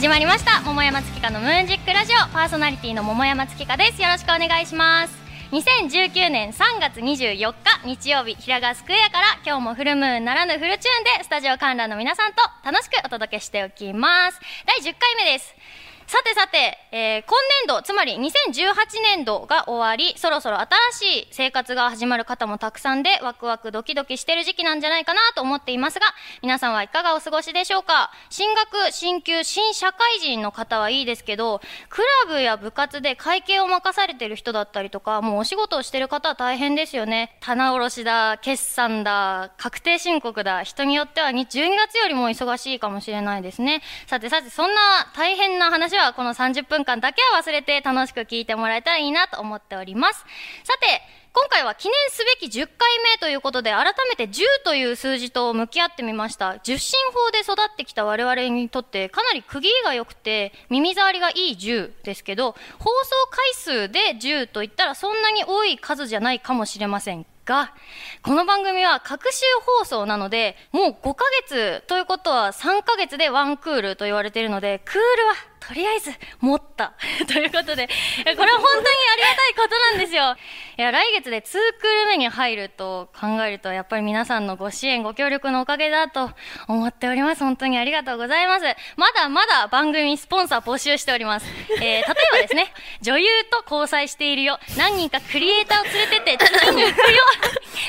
始まりました。桃山月花のムーンジックラジオ。パーソナリティの桃山月花です。よろしくお願いします。2019年3月24日日曜日平賀スクエアから今日もフルムーンならぬフルチューンでスタジオ観覧の皆さんと楽しくお届けしておきます。第10回目です。さてさて、えー、今年度、つまり2018年度が終わり、そろそろ新しい生活が始まる方もたくさんで、ワクワクドキドキしてる時期なんじゃないかなと思っていますが、皆さんはいかがお過ごしでしょうか？進学、進級、新社会人の方はいいですけど、クラブや部活で会計を任されてる人だったりとか、もうお仕事をしてる方は大変ですよね。棚卸しだ、決算だ、確定申告だ、人によっては12月よりも忙しいかもしれないですね。さてさて、そんな大変な話ははこの30分間だけは忘れて楽しく聞いてもらえたらいいなと思っております。さて、今回は記念すべき10回目ということで、改めて10という数字と向き合ってみました。10進法で育ってきた我々にとってかなり区切りが良くて、耳障りがいい10ですけど、放送回数で10といったらそんなに多い数じゃないかもしれませんが、この番組は各週放送なので、もう5ヶ月ということは3ヶ月でワンクールと言われているので、クールはとりあえず持った ということで、これは本当にありがたいことなんですよ。いや、来月で2クール目に入ると考えると、やっぱり皆さんのご支援、ご協力のおかげだと思っております。本当にありがとうございます。まだまだ番組スポンサー募集しております。えー、例えばですね、女優と交際しているよ。何人かクリエイターを連れてって次に行くよ。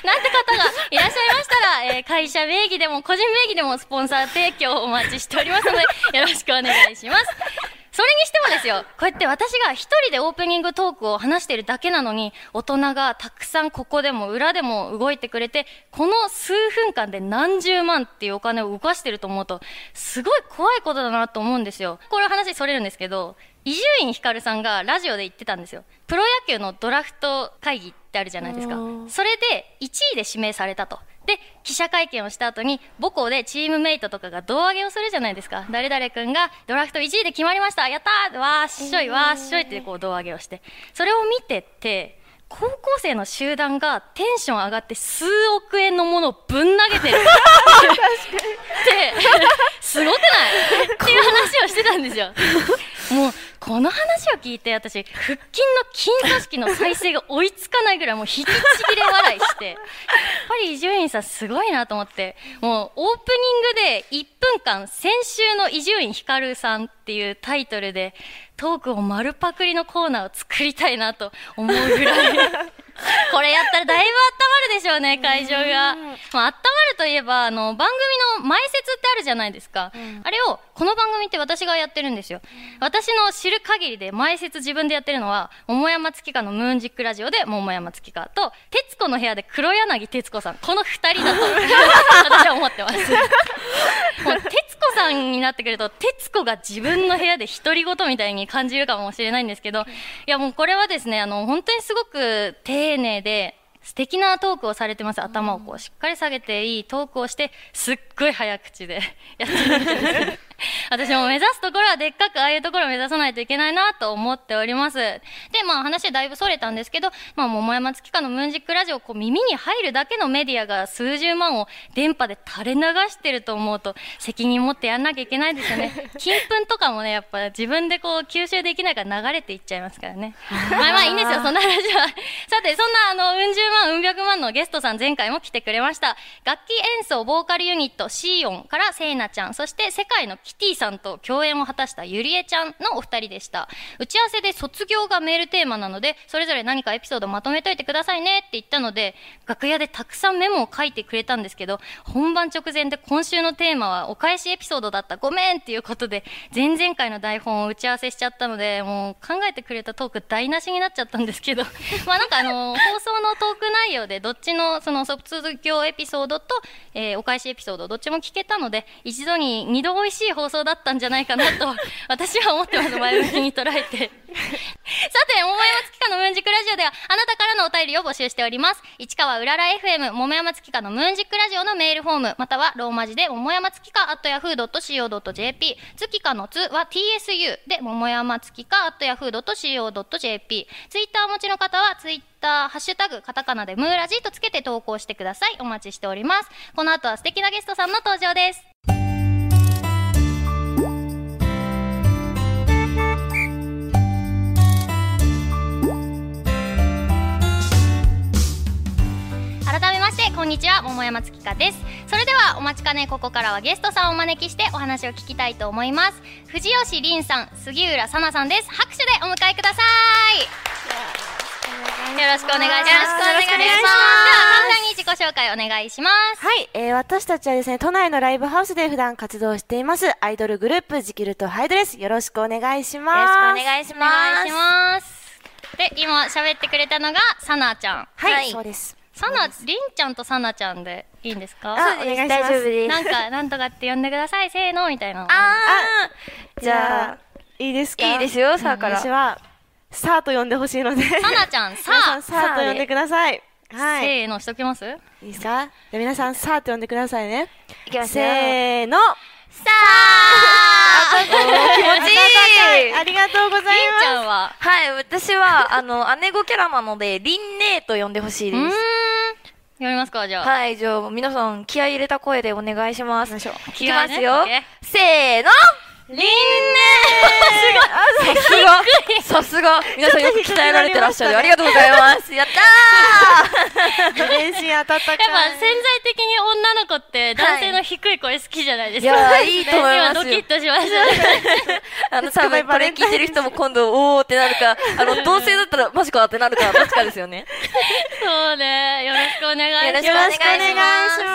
なんて方がいらっしゃいました？ら、えー、会社名義でも個人名義でもスポンサー提供をお待ちしておりますので、よろしくお願いします。それにしてもですよ、こうやって私が一人でオープニングトークを話してるだけなのに、大人がたくさんここでも裏でも動いてくれて、この数分間で何十万っていうお金を動かしてると思うと、すごい怖いことだなと思うんですよ。これ話それるんですけど、伊集院光さんがラジオで言ってたんですよ。プロ野球のドラフト会議ってあるじゃないですか。それで1位で指名されたと。で、記者会見をした後に、母校でチームメイトとかが胴上げをするじゃないですか。誰々君がドラフト1位で決まりましたやったーわーっしょいわーっしょいってこう胴上げをして。それを見てって、高校生の集団がテンション上がって数億円のものをぶん投げてる ってすごくない？っていう話をしてたんですよ。もうこの話を聞いて私腹筋の筋組織の再生が追いつかないぐらいもう引きちぎれ笑いして。やっぱり伊集院さんすごいなと思って。もうオープニングで1分間先週の伊集院光さんっていうタイトルでトークを丸パクリのコーナーを作りたいなと思うぐらい。これやったらだいぶ温まるでしょうね、会場が。まあ、温まるといえば、あの、番組の前説ってあるじゃないですか。うん、あれを、この番組って私がやってるんですよ。私の知る限りで前説自分でやってるのは、桃山月花のムーンジックラジオで桃山月花と、徹子の部屋で黒柳徹子さん。この二人だと、私は思ってます。もう、徹子さんになってくると、徹子が自分の部屋で独り言みたいに感じるかもしれないんですけど、いやもうこれはですね、あの、本当にすごく丁寧で、素敵なトークをされてます。頭をこうしっかり下げていいトークをして、すっごい早口でやってるんです。私も目指すところはでっかくああいうところを目指さないといけないなと思っております。で、まあ話だいぶそれたんですけど、まあ桃山月花のムーンジックラジオこう耳に入るだけのメディアが数十万を電波で垂れ流してると思うと責任持ってやんなきゃいけないですよね。金粉とかもね、やっぱ自分でこう吸収できないから流れていっちゃいますからね。まあまあいいんですよ、そんな話は。さて、そんなあの、うん十万、うん百万のゲストさん前回も来てくれました。楽器演奏ボーカルユニットシーオンからセイナちゃん、そして世界のキティさんと共演を果たしたゆりえちゃんのお二人でした。打ち合わせで卒業がメールテーマなので、それぞれ何かエピソードまとめといてくださいねって言ったので、楽屋でたくさんメモを書いてくれたんですけど、本番直前で今週のテーマはお返しエピソードだった。ごめんっていうことで、前々回の台本を打ち合わせしちゃったので、もう考えてくれたトーク台無しになっちゃったんですけど、まあなんかあの、放送のトーク内容でどっちのその卒業エピソードと、えー、お返しエピソードどっちも聞けたので、一度に二度美味しい放送だったんじゃないかなと 私は思ってます前向きに捉えて。さて桃山月花のムーンジックラジオではあなたからのお便りを募集しております。市川うらら FM 桃山月花のムーンジックラジオのメールフォームまたはローマ字で桃山月花 at yahoo.co.jp 月花のつは TSU で桃山月花 at yahoo.co.jp ツイッターお持ちの方はツイッターハッシュタグカタカナでムーラジとつけて投稿してください。お待ちしております。この後は素敵なゲストさんの登場です。にちは桃山月香ですそれではお待ちかねここからはゲストさんをお招きしてお話を聞きたいと思います藤吉凛さん杉浦さなさんです拍手でお迎えくださいよろしくお願いします。よろしくお願いします。では簡単に自己紹介お願いします。はい、えー、私たちはですね、都内のライブハウスで普段活動しています、アイドルグループ、ジキルとハイドです。よろしくお願いします。よろしくお願いしおます。願いします。で、今喋ってくれたのがさなちゃん。はい、はいそうです。さな、りんちゃんとさなちゃんでいいんですか？あお願いします大丈夫です。なんか、なんとかって呼んでください、せーの、みたいな。あーじゃあ、いいですか？いいですよ、さあから。私は、サーと呼んでほしいので。さなちゃん、さあ、皆さん、サーと呼んでください。はい。せーのしときます？いいですか？じゃあ皆さん、サーと呼んでくださいね。いきますよ。せーの。さあ気持ちいいありがとうございりんちゃまんは、はい、私は、あの、姉子キャラなので、りんねーと呼んでほしいです。。やりますか、じゃあ。はい、じゃあ、皆さん、気合い入れた声でお願いします。す。行きますよ。せーのりんねさすがさすが皆さんよく鍛えられてらっしゃる。ありがとうございます。やった全身温かい。やっぱ潜在的に女の子って男性の低い声好きじゃないでーいすか。やー、いいと思いますドキッ。としましたね。あの、多分これ聞いてる人も今度、おーってなるか、あの、同性だったらマジかってなるか、どっちかですよね。そうね。よろしくお願いします。よろしくお願いしますジ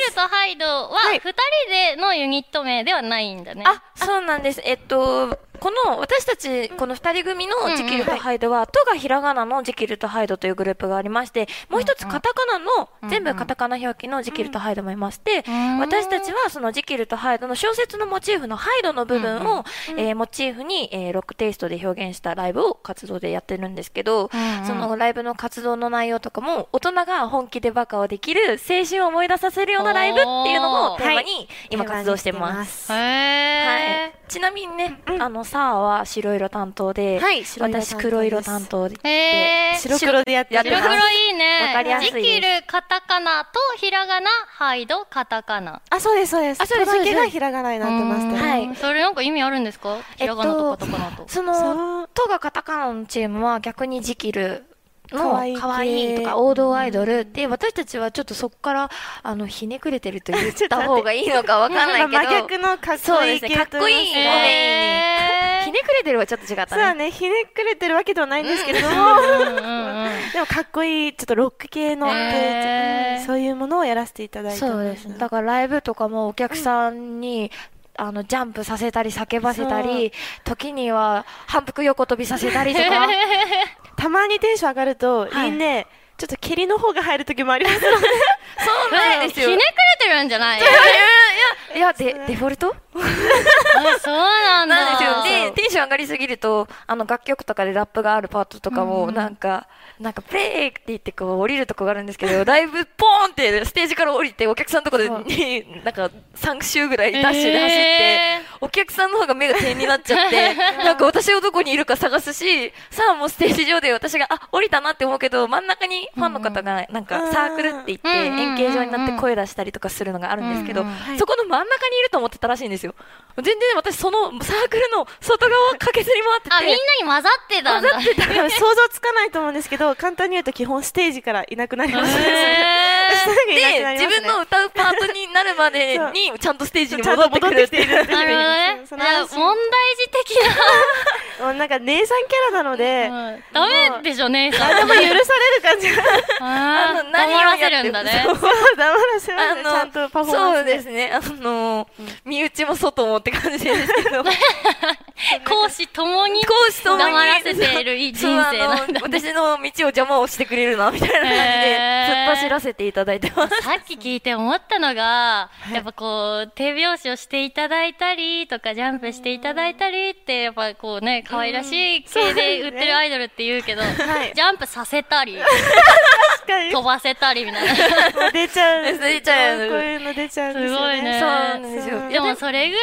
キルとハイドははい二人でのユニット名ではないんだね。あ、そうなんです。えっと、この、私たち、この二人組のジキルとハイドは、とがひらがなのジキルとハイドというグループがありまして、もう一つカタカナの、全部カタカナ表記のジキルとハイドもいまして、ん。私たちはそのジキルとハイドの小説のモチーフのハイドの部分を、えーモチーフに、えーロックテイストで表現したライブを活動でやってるんですけど、そのライブの活動の内容とかも、大人が本気でバカをできる青春を思い出させるようなライブっていうのをテーマに今活動してます。へはーい。ちなみにね、あの、サーは白色担当で、はい私黒色担当で。へー。白黒でやってます白黒いいね。わかりやすいですジキルカタカナとひらがな、ハイドカタカナ。あ、そうです、そうです。あそうですここだけがひらがなになってまして。はいうんそれなんか意味あるんですか？ひらがなとカタカナと。その、そうとがカタカナのチームは逆にジキルの可愛いとか王道アイドル。で、私たちはちょっとそこから、あの、ひねくれてると言った 方がいいのかわかんないけど。真逆のかっこいいね。かっこいい。と言のメインにへーひねくれてるはちょっと違ったね。そうだね、ひねくれてるわけではないんですけれども、うんうんうん でもかっこいい、ちょっとロック系の、へーうん。そういうものをやらせていただいてそうです。だからライブとかもお客さんに、あの、ジャンプさせたり叫ばせたり、時には反復横跳びさせたりとか。たまにテンション上がると、はい。りんね、ちょっと蹴りの方が入る時もありますので、そうなん。ですよ。ひねくれてるんじゃない？いや、いや、で、デフォルト？あ そうなんだ。なんですよ。で、テンション上がりすぎると、あの、楽曲とかでラップがあるパートとかも、なんか、なんか、プレイって言ってこう、降りるとこがあるんですけど、だいぶポーンって、ステージから降りて、お客さんのところに、なんか、3周ぐらいダッシュで走って、えお客さんの方が目が点になっちゃって、なんか私をどこにいるか探すし、さあもうステージ上で私が、あ、降りたなって思うけど、真ん中にファンの方が、なんかサークルって言って、うん。うんうん円形状になって声出したりとかするのがあるんですけどそこの真ん中にいると思ってたらしいんですよ。全然私そのサークルの外側を駆けずり回ってて、あ、みんなに混ざってたんだ。多分想像つかないと思うんですけど、簡単に言うと基本ステージからいなくなります。へすぐいなくで、自分の歌うパートになるまでに、ちゃんとステージに戻ってくるってきていう。なるほどね。問題児的もうなんか姉さんキャラなので、な。うんダメでしょ、姉さん。でも許される感じが。あの何を黙らせやってるんだね。そう黙らせますね。ちゃんとパフォーマンス。そうですね。あの、身内も外もって感じですけど。講師ともに講師ともに黙らせているいい人生なんだあの私の道を邪魔をしてくれるな、みたいな感じで、突っ走らせていただいてます。さっき聞いて思ったのが、やっぱこう、手拍子をしていただいたりとか、ジャンプしていただいたりって、やっぱこうね、可愛らしい系で売ってるアイドルって言うけど、はいジャンプさせたり。飛ばせたりみたいな。出ちゃう。出ちゃうこういうの出ちゃうすごいねそうなんですよ。でもそれぐらい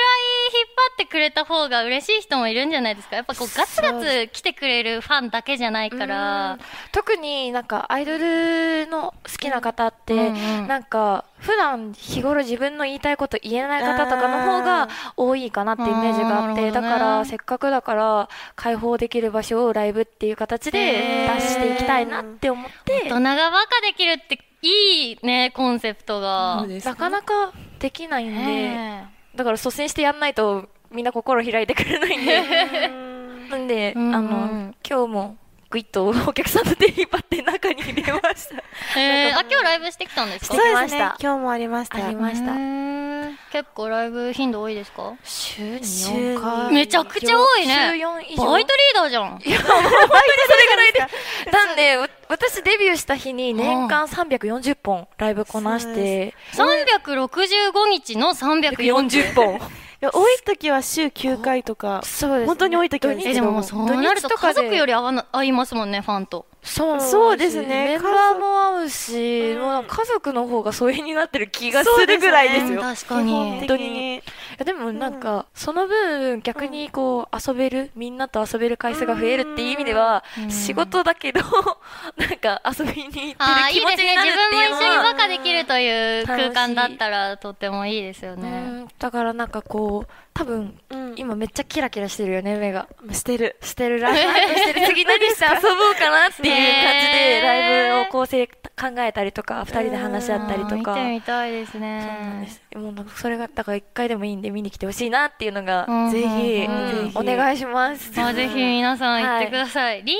ってくれた方が嬉しい人もいるんじゃないですか。やっぱこうガツガツ来てくれるファンだけじゃないから。特になんかアイドルの好きな方って、うんうん。なんか普段日頃自分の言いたいこと言えない方とかの方が多いかなってイメージがあって、だからせっかくだから開放できる場所をライブっていう形で出していきたいなって思って、大人がバカできるっていいねコンセプトが。なかなかできないんで、ねだから率先してやんないとみんな心開いてくれないんで。なんで、あの、今日もグイッとお客さんの手引っ張って中に入れました。えー、あ今日ライブしてきたんですか？そうしてきましたですね。今日もありました。ありました結構ライブ頻度多いですか？週に週4に回。めちゃくちゃ多いね週4以上。バイトリーダーじゃんいや、本当にそれぐらいで。なんで、わ私デビューした日に年間340本ライブこなして、365日の340 40本。いや多い時は週9回とか。そうですね本当に多い時はですえでももうなると家族より合わな合いますもんねファンとそうそうですね。メンバーも合うし、もう家族の方が疎遠になってる気がするぐらいですよ。確か基本に。的に。いやでもなんか、その分逆にこう遊べる、みんなと遊べる回数が増えるっていう意味では、うん。仕事だけど、なんか遊びに行ああってる気持いいですねちになるって自分も一緒にいうのはバカできるという空間だったらとってもいいですようねん。だからなんかこう、多分、うん今めっちゃキラキラしてるよね、目が。してる。してるライブしてる。次何して遊ぼうかなっていう感じねで、ライブを構成考えたりとか、二人で話し合ったりとか。見てみたいですそうなんねです。もうなんかそれが、だから一回でもいいんで見に来てほしいなっていうのが、うんぜひ、うん。お願いします。まあ、ぜひ皆さん行ってください。りん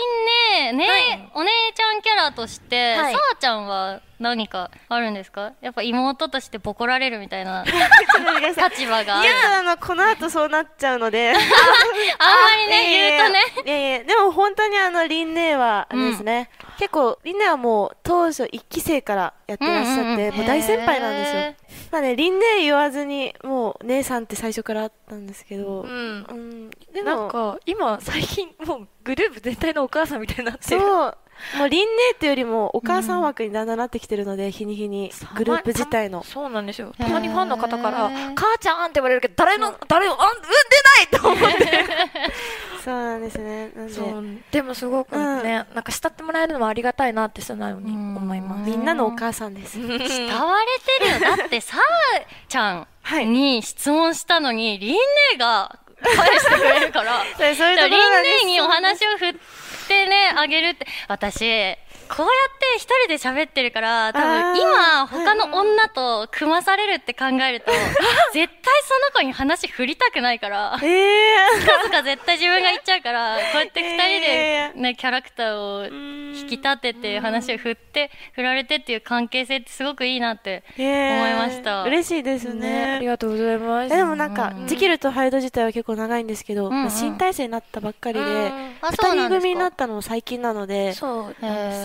ね、ね、はいお姉ちゃんキャラとして、はいさあちゃんは何かあるんですか？やっぱ妹としてボコられるみたいな 立場があいる。や、あの、この後そうなっちゃうので。あんまりね、言うとね。いやいやいや、でも本当にあの、リンネは、あれですね。結構、リンネはもう、当初1期生からやってらっしゃって、うんうんうんもう大先輩なんですよへ。まあね、リンネ言わずに、もう、姉さんって最初からあったんですけど、うんうん。でも、なんか、今、最近、もう、グループ全体のお母さんみたいになってる。そう。もう、リンネっていうよりも、お母さん枠にだんだんなってきてるので、日に日に、グループ自体の。そうなんですよ。たまにファンの方から、母ちゃんって言われるけど、誰の、誰を、産んでないと思って。そうなんですね。なんで、そう。でもすごくね、なんか慕ってもらえるのもありがたいなって素直に思います。みんなのお母さんです。慕われてるよ。だって、さあちゃんはいに質問したのに、りんねが返してくれるから。りんねにお話を振ってね、あげるって。私、こうやって一人で喋ってるから、多分今、他の女と組まされるって考えると、絶対その子に話振りたくないから、えー、ずか絶対自分が言っちゃうから、こうやって二人で、ね、キャラクターを引き立てて、話を振って、振られてっていう関係性ってすごくいいなって思いました。嬉しいですね。ありがとうございます。でもなんか、ジキルとハイド自体は結構長いんですけど、新体制になったばっかりで、二人組になったのも最近なので、そう。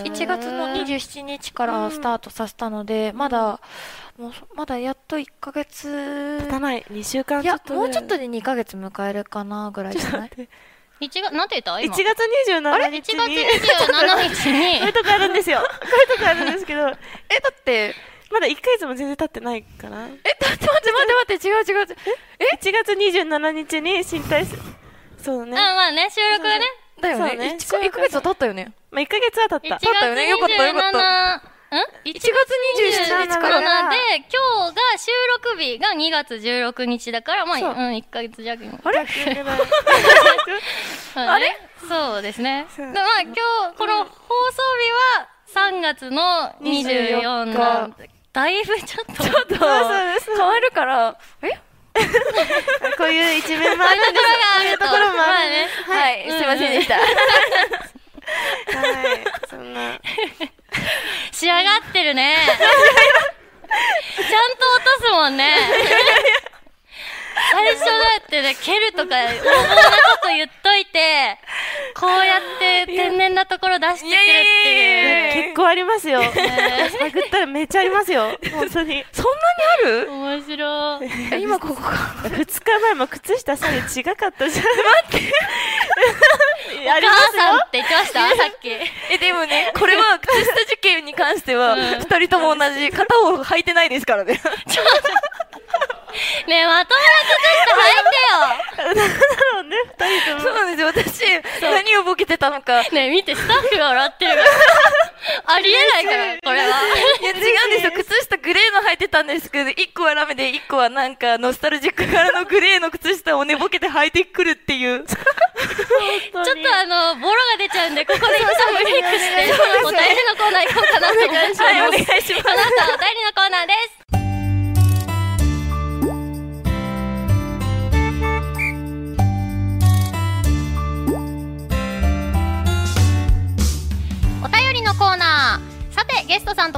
一8月の27日からスタートさせたので、まだもうまだやっと1か月。経たない。2週間ちょっとでもうちょっとで2か月迎えるかなぐらいじゃない？一月なんて言った？1今月27日1に月27日に。こういうとこあるんですよ。こういうとこあるんですけど。えだって。まだ1か月も全然経ってないかなえだって待って待って待って。違う違う違う。え？1月27日に新体制そうだあまあね収録はね。だよね。ね。1か月は経ったよね。まあ1ヶ月は経1月った。経ったよね。よかったよかった。27、ん ?1 1月27日から。なので、今日が収録日が2月16日だから、まあ、そう。うん、1ヶ月弱に。あれ？あれ？そうですね。まあ、今日、この放送日は3月の24なだいぶちょっと。ちょっと。そ う変わるから。え？こういう一面もあるんです。とこういうところもあるね。はい、すいませんでした。はい。そんな。仕上がってるね。ちゃんと落とすもんね。最初だってね、蹴るとか、横暴なこと言っといて、こうやって天然なところ出してくるっていやいやいやいいう。結構ありますよ。探ったらめっちゃありますよ。本当に。そんなにある？面白い。え今ここか二日前も靴下さえ違かったじゃん。待って。お母さんって言ってました？さっき。えでもね これは靴下事件に関してはうん。二人とも同じ片方履いてないですからね ねえ、まともな靴下履いてよなんだろうね、二人とも。そうなんですよ私何をボケてたのかねえ、見て、スタッフが笑ってるから。ありえないから、これは。いや、違うんですよ。靴下グレーの履いてたんですけど、一個はラメで、一個はなんか、ノスタルジック柄のグレーの靴下を寝ぼけて履いてくるっていう。ちょっとあの、ボロが出ちゃうんで、ここで一旦ブレイクして、お便りのコーナー行こうかなと思います。はい、お願いします。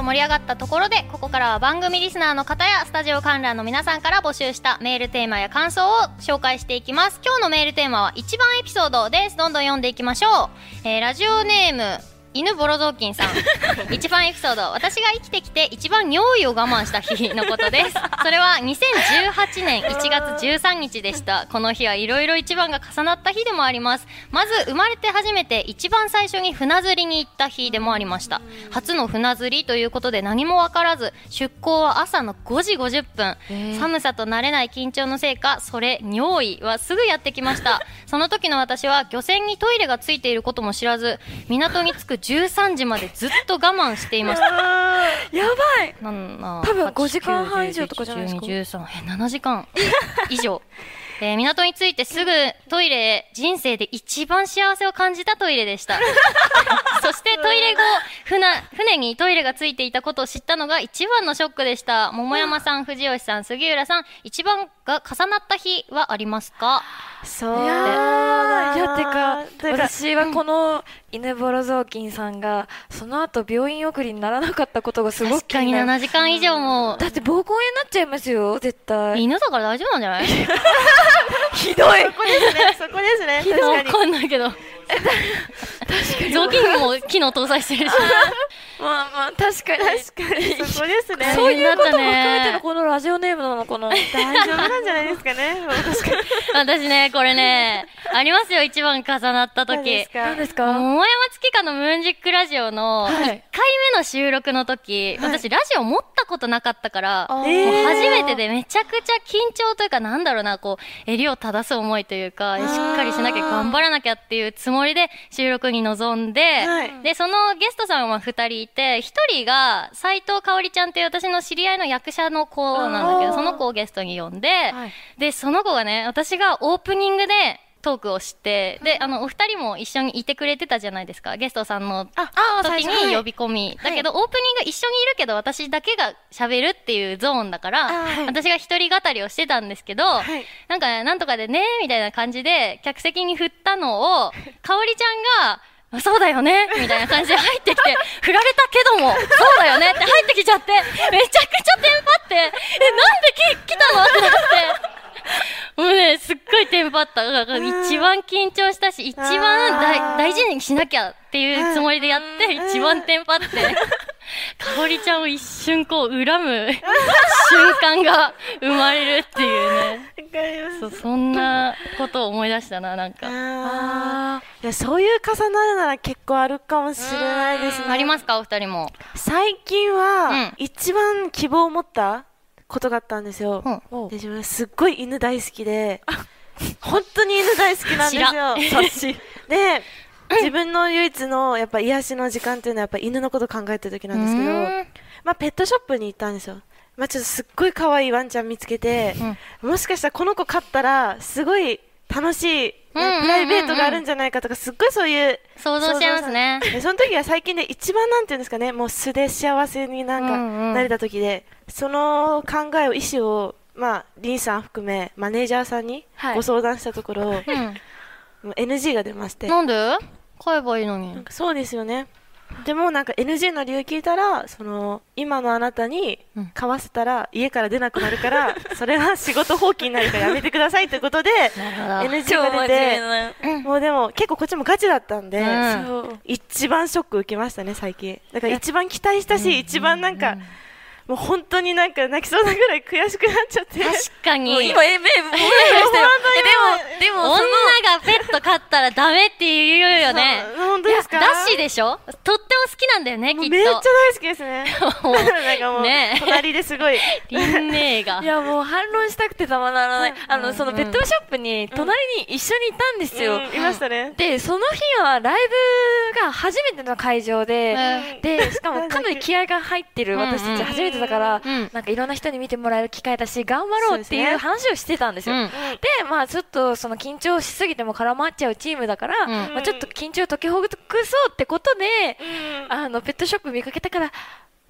盛り上がったところで、ここからは番組リスナーの方やスタジオ観覧の皆さんから募集したメールテーマや感想を紹介していきます。今日のメールテーマは一番エピソードです。どんどん読んでいきましょう。えーラジオネーム、犬ボロ雑巾さん。一番エピソード。私が生きてきて一番尿意を我慢した日のことです。それは2018年1月13日でした。この日はいろいろ一番が重なった日でもあります。まず生まれて初めて一番最初に船釣りに行った日でもありました。初の船釣りということで何も分からず出港は朝の5時50分。寒さと慣れない緊張のせいかそれ尿意はすぐやってきました。その時の私は漁船にトイレがついていることも知らず港に着く13時までずっと我慢していました やばい。なんな多分8 5時間半以上とかじゃないですか？12 13え7時間。以上。えー港に着いてすぐトイレへ人生で一番幸せを感じたトイレでした。そしてトイレ後船船にトイレがついていたことを知ったのが一番のショックでした。桃山さん藤吉さん杉浦さん一番が重なった日はありますか？そう。いやー、いや、てか、てか私はこの犬ボロ雑巾さんが、その後病院送りにならなかったことがすごく確かに気になる。7時間以上も。だって膀胱炎になっちゃいますよ、絶対。犬だから大丈夫なんじゃない？ひどい。そこですねそこですね 確かわにかんないけど。雑巾も機能搭載してるし。まあまあ、確かに。確かに。そこですね。そういうことも含めてのこのラジオネームなの大丈夫なんじゃないですかね。私ねこれねありますよ一番重なった時。何ですか？桃山月花のムーンジックラジオのはい。1回目の収録の時、私ラジオ持ったことなかったから、あー。もう初めてでめちゃくちゃ緊張というかなんだろうな、こう、襟を正す思いというか、しっかりしなきゃ頑張らなきゃっていうつもりで収録に臨んで、はい。で、そのゲストさんは2人いて、1人が斉藤香織ちゃんっていう私の知り合いの役者の子なんだけど、その子をゲストに呼んで、はい。で、その子がね、私がオープニングでトークをして、で、あの、お二人も一緒にいてくれてたじゃないですか。ゲストさんのあ時に呼び込み。だけど、オープニング一緒にいるけど、私だけが喋るっていうゾーンだから、はい。私が一人語りをしてたんですけど、はい。なんか、なんとかでね、みたいな感じで、客席に振ったのを、かおりちゃんが、あそうだよね。みたいな感じで入ってきて、振られたけども、そうだよね。って入ってきちゃって、めちゃくちゃテンパって、え、なんでき来たの？ってなって。もうね、すっごいテンパった。一番緊張したし、一番大大事にしなきゃっていうつもりでやって、うん。一番テンパって、かおりちゃんを一瞬こう恨む 瞬間が生まれるっていうね。わかります。そう、そんなことを思い出したな、なんか。いやそういう重なるなら結構あるかもしれないですね。ありますか、お二人も。最近は、うん。一番希望を持ったことがあったんですよ、うん。で自分すっごい犬大好きで。本当に犬大好きなんですよ。で自分の唯一のやっぱ癒しの時間っていうのはやっぱ犬のこと考えてる時なんですけどまあペットショップに行ったんですよ。まあちょっとすっごい可愛いワンちゃん見つけて、もしかしたらこの子飼ったらすごい楽しい、ねうん。プライベートがあるんじゃないかとかすっごいそういう想像しちゃいますね。でその時は最近で一番なんていうんですかねもう素で幸せになんかなれた時で、その考えを意思をまあリンさん含めマネージャーさんにはい。ご相談したところ、うん。もう NG が出まして。なんで？買えばいいのに。そうですよね。でもなんか NG の理由聞いたらその今のあなたにうん。買わせたら家から出なくなるから それは仕事放棄になるからやめてくださいということで。NG が出面て。もうでも結構こっちもガチだったんで、うん。一番ショック受けましたね最近。だから一番期待したし、一番なんか、もう本当になんか泣きそうなぐらい悔しくなっちゃって。確かに今、え、目、もう、でも、でも、女がペット飼ったらダメって言うよね本当ですか？だしでしょ？とっても好きなんだよねきっとめっちゃ大好きですね。なんかもう、ねえ隣ですごい。リンネーがいや、もう反論したくてたまらない。あの、そのうんペットショップに、隣に一緒にいたんですよ。うんいましたね。で、その日はライブが初めての会場で、うんで、しかもかなり気合が入ってる私たち初めてだから、うん。なんかいろんな人に見てもらえる機会だし、頑張ろうっていう話をしてたんですよ。うん。で、まあちょっとその緊張しすぎても絡まっちゃうチームだから、ん。まあちょっと緊張解きほぐそうってことで、うん。あの、ペットショップ見かけたから、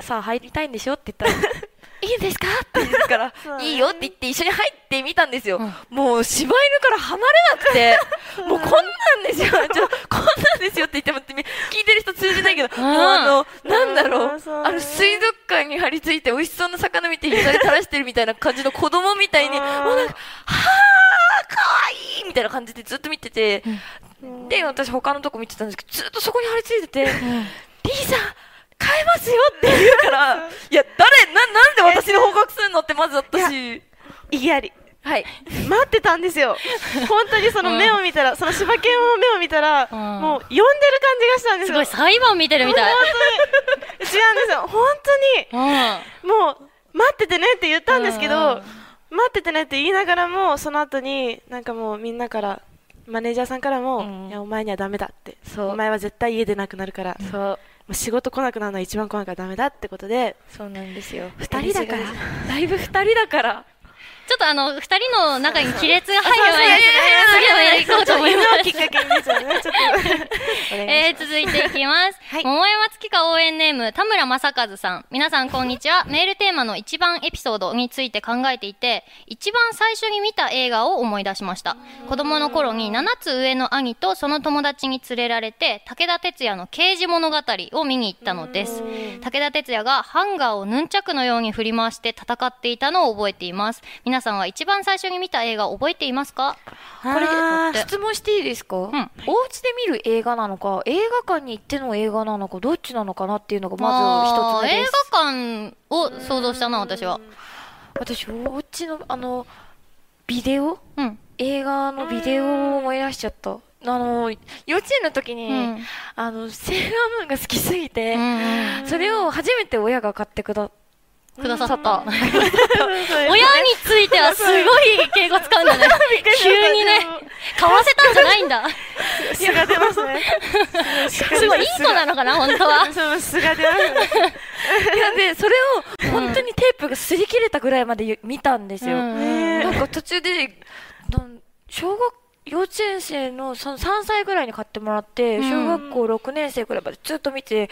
さあ入りたいんでしょって言ったら、いいんですか？って言うから、いいよって言って一緒に入ってみたんですよ。うん。もう柴犬から離れなくて、もうこんなんですよ。ちょこんなんですよって言ってもって聞いてる人通じないけど、もうあの、なんだろう、あの水族館に張り付いて美味しそうな魚見て膝で垂らしてるみたいな感じの子供みたいに、うん。もうなんか、はー、かわいいみたいな感じでずっと見てて、で、私他のとこ見てたんですけど、ずっとそこに張り付いてて、リーさん、変えますよって言うから、いや、誰、な、なんで私に報告するのってまず私、意義あり。はい。待ってたんですよ。本当にその目を見たら、その柴犬の目を見たら、うんもう呼んでる感じがしたんですよ。すごい裁判見てるみたい。違うんですよ。本当に。うんもう、待っててねって言ったんですけうんど、待っててねって言いながらも、その後に、なんかもうみんなから、マネージャーさんからも、うんいや、お前にはダメだって。そうお前は絶対家でなくなるから、もそう。う仕事来なくなるのは一番来なきゃダメだってことで、そうなんですよ。二二人だからライブ二人だから。ちょっとあの二人の中に亀裂が入る前に次のやり行こうと思いますきっかけにちょっと。えー、続いていきます。はい桃山月花応援ネーム、田村正和さん。皆さんこんにちは。メールテーマの一番エピソードについて考えていて、一番最初に見た映画を思い出しました。子供の頃に7つ上の兄とその友達に連れられて、武田鉄矢の刑事物語を見に行ったのです。武田鉄矢がハンガーをヌンチャクのように振り回して戦っていたのを覚えています。皆さんは一番最初に見た映画を覚えていますか？これ質問していいですか、んお家で見る映画なのか、映画館に行っての映画なのか、どっちなのかなっていうのがまず一つ目です。あー映画館を想像したな、私は。私、お家の、あの、ビデオ？うん。映画のビデオを思い出しちゃった。あの、幼稚園の時に、うんあの、セーラームーンが好きすぎて、うんそれを初めて親が買ってくだ、くださった。親についてはすごい敬語使うんだね。急にね、買わせたんじゃないんだ。素が出ますね。すごいいい子なのかな、本当は。そう、素が出ますね。いやで、それを、本当にテープが擦り切れたぐらいまで見たんですよ。うんなんか途中で、小学、幼稚園生のその3歳ぐらいに買ってもらって、うん小学校6年生ぐらいまでずっと見て、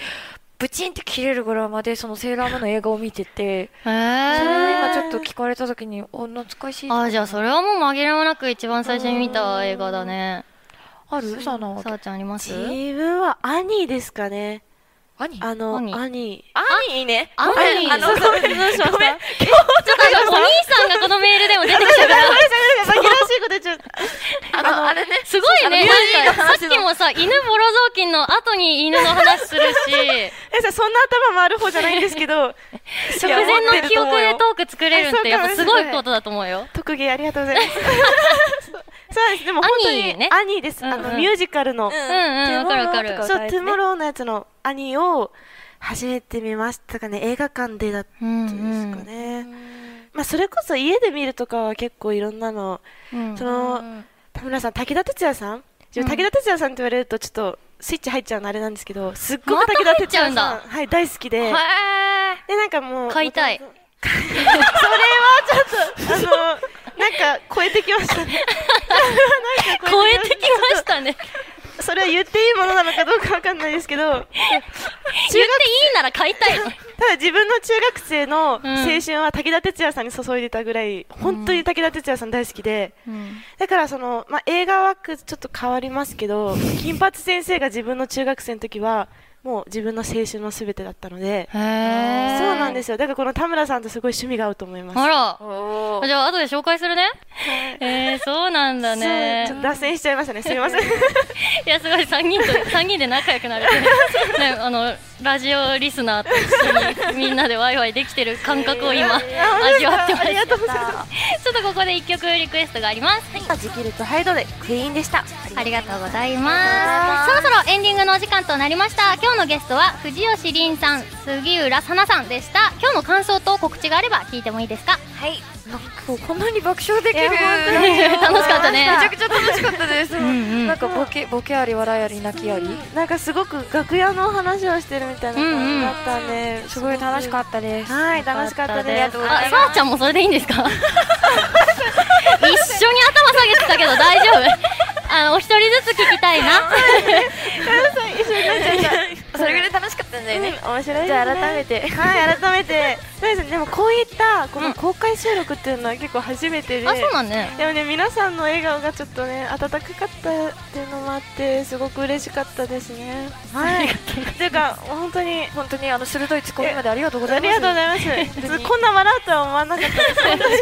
ブチンって切れるぐらいまでそのセーラームーンの映画を見てて、へそれを今ちょっとー聞かれた時に、お、懐かしい。あ、じゃあそれはもう紛れもなく一番最初に見た映画だね。ある？さなさあちゃんあります？自分は兄ですかね。兄？あの、兄兄。兄ね。あ兄あの、そうごめん、どうしました？ごめん。ちょっとあの お兄さんがこのメールでも出てきたから。紛らわしいこと言っちゃう。あの、あれね。すごいね、なんか、さっきもさ、犬ボロ雑巾の後に犬の話するし、え、さ、そんな頭回る方じゃないんですけど、直前の記憶でトーク作れるってやっぱすごいことだと思うよ。特技ありがとうございます。そうです。でも本当に兄ね。兄です。あの、ミュージカルの、トゥモローのやつの兄を初めて見ましたかね。映画館でだったうんんですかね。まあ、それこそ家で見るとかは結構いろんなの、うん。その、田村さん、武田鉄矢さん？武田鉄矢さんって言われるとちょっとスイッチ入っちゃうのあれなんですけど、すっごく武田鉄矢さん、はい、大好きで、へで、なんかもう、買いたい。それはちょっと、あの、なんか超えてきましたね。超えてきましたね。それは言っていいものなのかどうかわかんないですけど、言っていいなら買いたいの。ただ自分の中学生のうん青春は武田鉄矢さんに注いでたぐらい、本当に武田鉄矢さん大好きで、だからその、まあ、映画枠ちょっと変わりますけど、金髪先生が自分の中学生の時は、もう自分の青春のすべてだったので、そうなんですよ。だからこの田村さんとすごい趣味が合うと思います。あら。じゃあ後で紹介するね。えー、そうなんだね。ちょっと脱線しちゃいましたね。すみません。いやすごい。3人と3人で仲良くなれて、ね、あのラジオリスナーと一緒にみんなでワイワイできてる感覚を今味わってます。ちょっとここで1曲リクエストがあります、ジキルとハイドでクイーンでした。ありがとうございます。そろそろエンディングのお時間となりました。今日のゲストは藤吉凛さん杉浦さなさんでした。今日の感想と告知があれば聞いてもいいですか？はいなんかこんなに爆笑できる。楽しかったね。めちゃくちゃ楽しかったです。んうん。なんかボケボケあり笑いあり泣きあり。なんかすごく楽屋の話をしてるみたいな感じだったんで、すごい楽しかっったです。た。はい、楽しかったありです。がとう。ございます。あさあちゃんもそれでいいんですか？一緒に頭下げてたけど大丈夫？あお一人ずつ聞きたいな。一緒になっちゃった。それぐらい楽しかったんだよね。うん面白いですね。じゃあ改めて。はい改めてそうですねでもこういったこの公開収録っていうのは結構初めてで、あそうなんね。でもね皆さんの笑顔がちょっとね温かかったっていうのもあってすごく嬉しかったですね。はい。っていうか本当に本当にあの鋭いツッコミまでありがとうございます。ありがとうございます。こんな笑うとは思わなかったです。本当に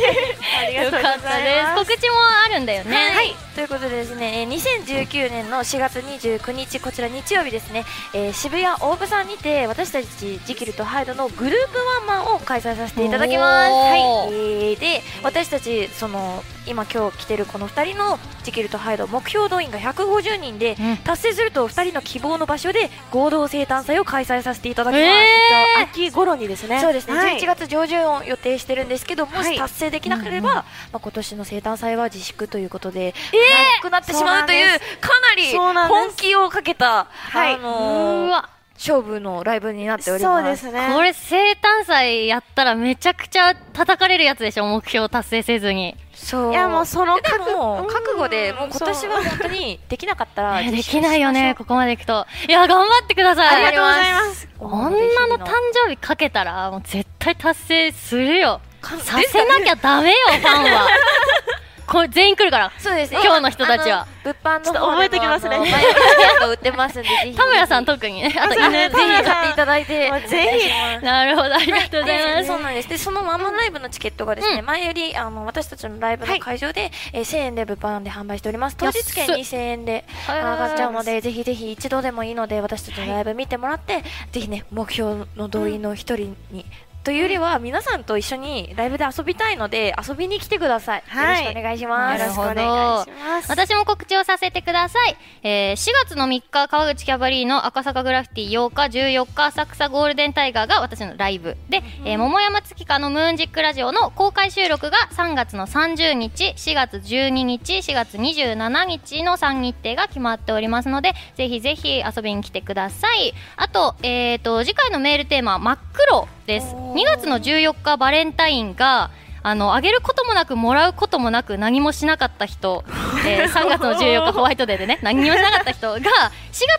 ありがとうございます。告知もあるんだよね。はい、ということでですね、えー2019年の4月29日、こちら日曜日ですね、えー渋谷大部さんにて、私たちジキルとハイドのグループワンマンを開催させていただきます。はい、えーで、私たち、その、今今日来てるこの2人のジキルとハイド、目標動員が150人で、うん。達成すると2人の希望の場所で合同生誕祭を開催させていただきます。え秋頃にですねそうですね、はい。11月上旬を予定してるんですけど、もはい。し達成できなければ、うんうんまあ、今年の生誕祭は自粛ということで、えなくなってしまうという、かなり本気をかけた、はいあのーうわ勝負のライブになっておりそうます。ですね。これ生誕祭やったらめちゃくちゃ叩かれるやつでしょ目標達成せずに。そう。いやもうそのでも覚覚悟で、もう今年は本当にできなかったら、えできないよねここまでいくと。いや頑張ってください。ありがとうございます。う女の誕生日かけたらもう絶対達成するよ。かさせなきゃダメよファンは これ全員来るからそうですね。今日の人たちは。物販のちょっと覚えてきますね売ってますんで、ぜひ。田村さん特にねあとね田村さん買っていただいて。ぜひなるほどありがとうございますでそうなんです。で、そのワンマンライブのチケットがですね、うん前より、あの、私たちのライブの会場で、えー1000円で物販で販売しております。当日券安っ2000円ではい上がっちゃうので、ぜひぜひ一度でもいいので、私たちのライブ見てもらって、ぜひね、目標の動員の一人に、というよりは、皆さんと一緒にライブで遊びたいので、遊びに来てください。はい。よろしくお願いします。よろしくお願いします。私も告知をさせてください、えー4月の3日川口キャバリーの赤坂グラフィティ8日14日浅草ゴールデンタイガーが私のライブで、えー桃山月花のムーンジックラジオの公開収録が3月の30日4月12日4月27日の3日程が決まっておりますのでぜひぜひ遊びに来てください。あと,、えー、と次回のメールテーマは真っ黒です2月の14日バレンタインがあのあげることもなくもらうこともなく何もしなかった人、えー 3月の14日ホワイトデーでね何もしなかった人が4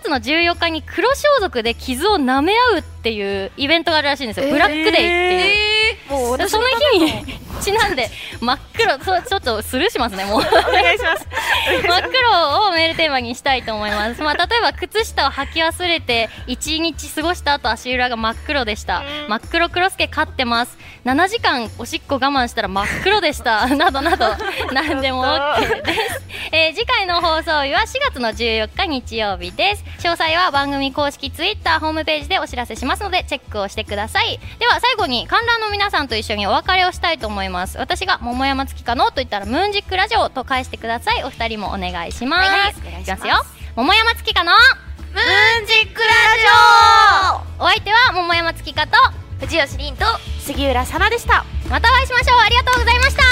月の14日に黒装束で傷を舐め合うっていうイベントがあるらしいんですよ、えーブラックデーっていう。えー、もう私でその日にちなんで真っ黒 そうちょっとスルーしますねもう。お願いします。真っ黒をメールテーマにしたいと思います、まあ、例えば靴下を履き忘れて1日過ごした後足裏が真っ黒でした、うん。真っ黒クロスケ飼ってます。7時間おしっこ我慢したら真っ黒でした。などなど何でも OK です、えー次回の放送日は4月の14日日曜日です。詳細は番組公式ツイッターホームページでお知らせしますのでチェックをしてください。では最後に観覧の皆さんと一緒にお別れをしたいと思います。私が桃山月花のと言ったらムーンジックラジオと返してください。お二人もお願いします、はいお願いします。きますよ。桃山月花のムーンジックラお相手は桃山月花とジオ藤吉凛と杉浦さなでした。またお会いしましょう。ありがとうございました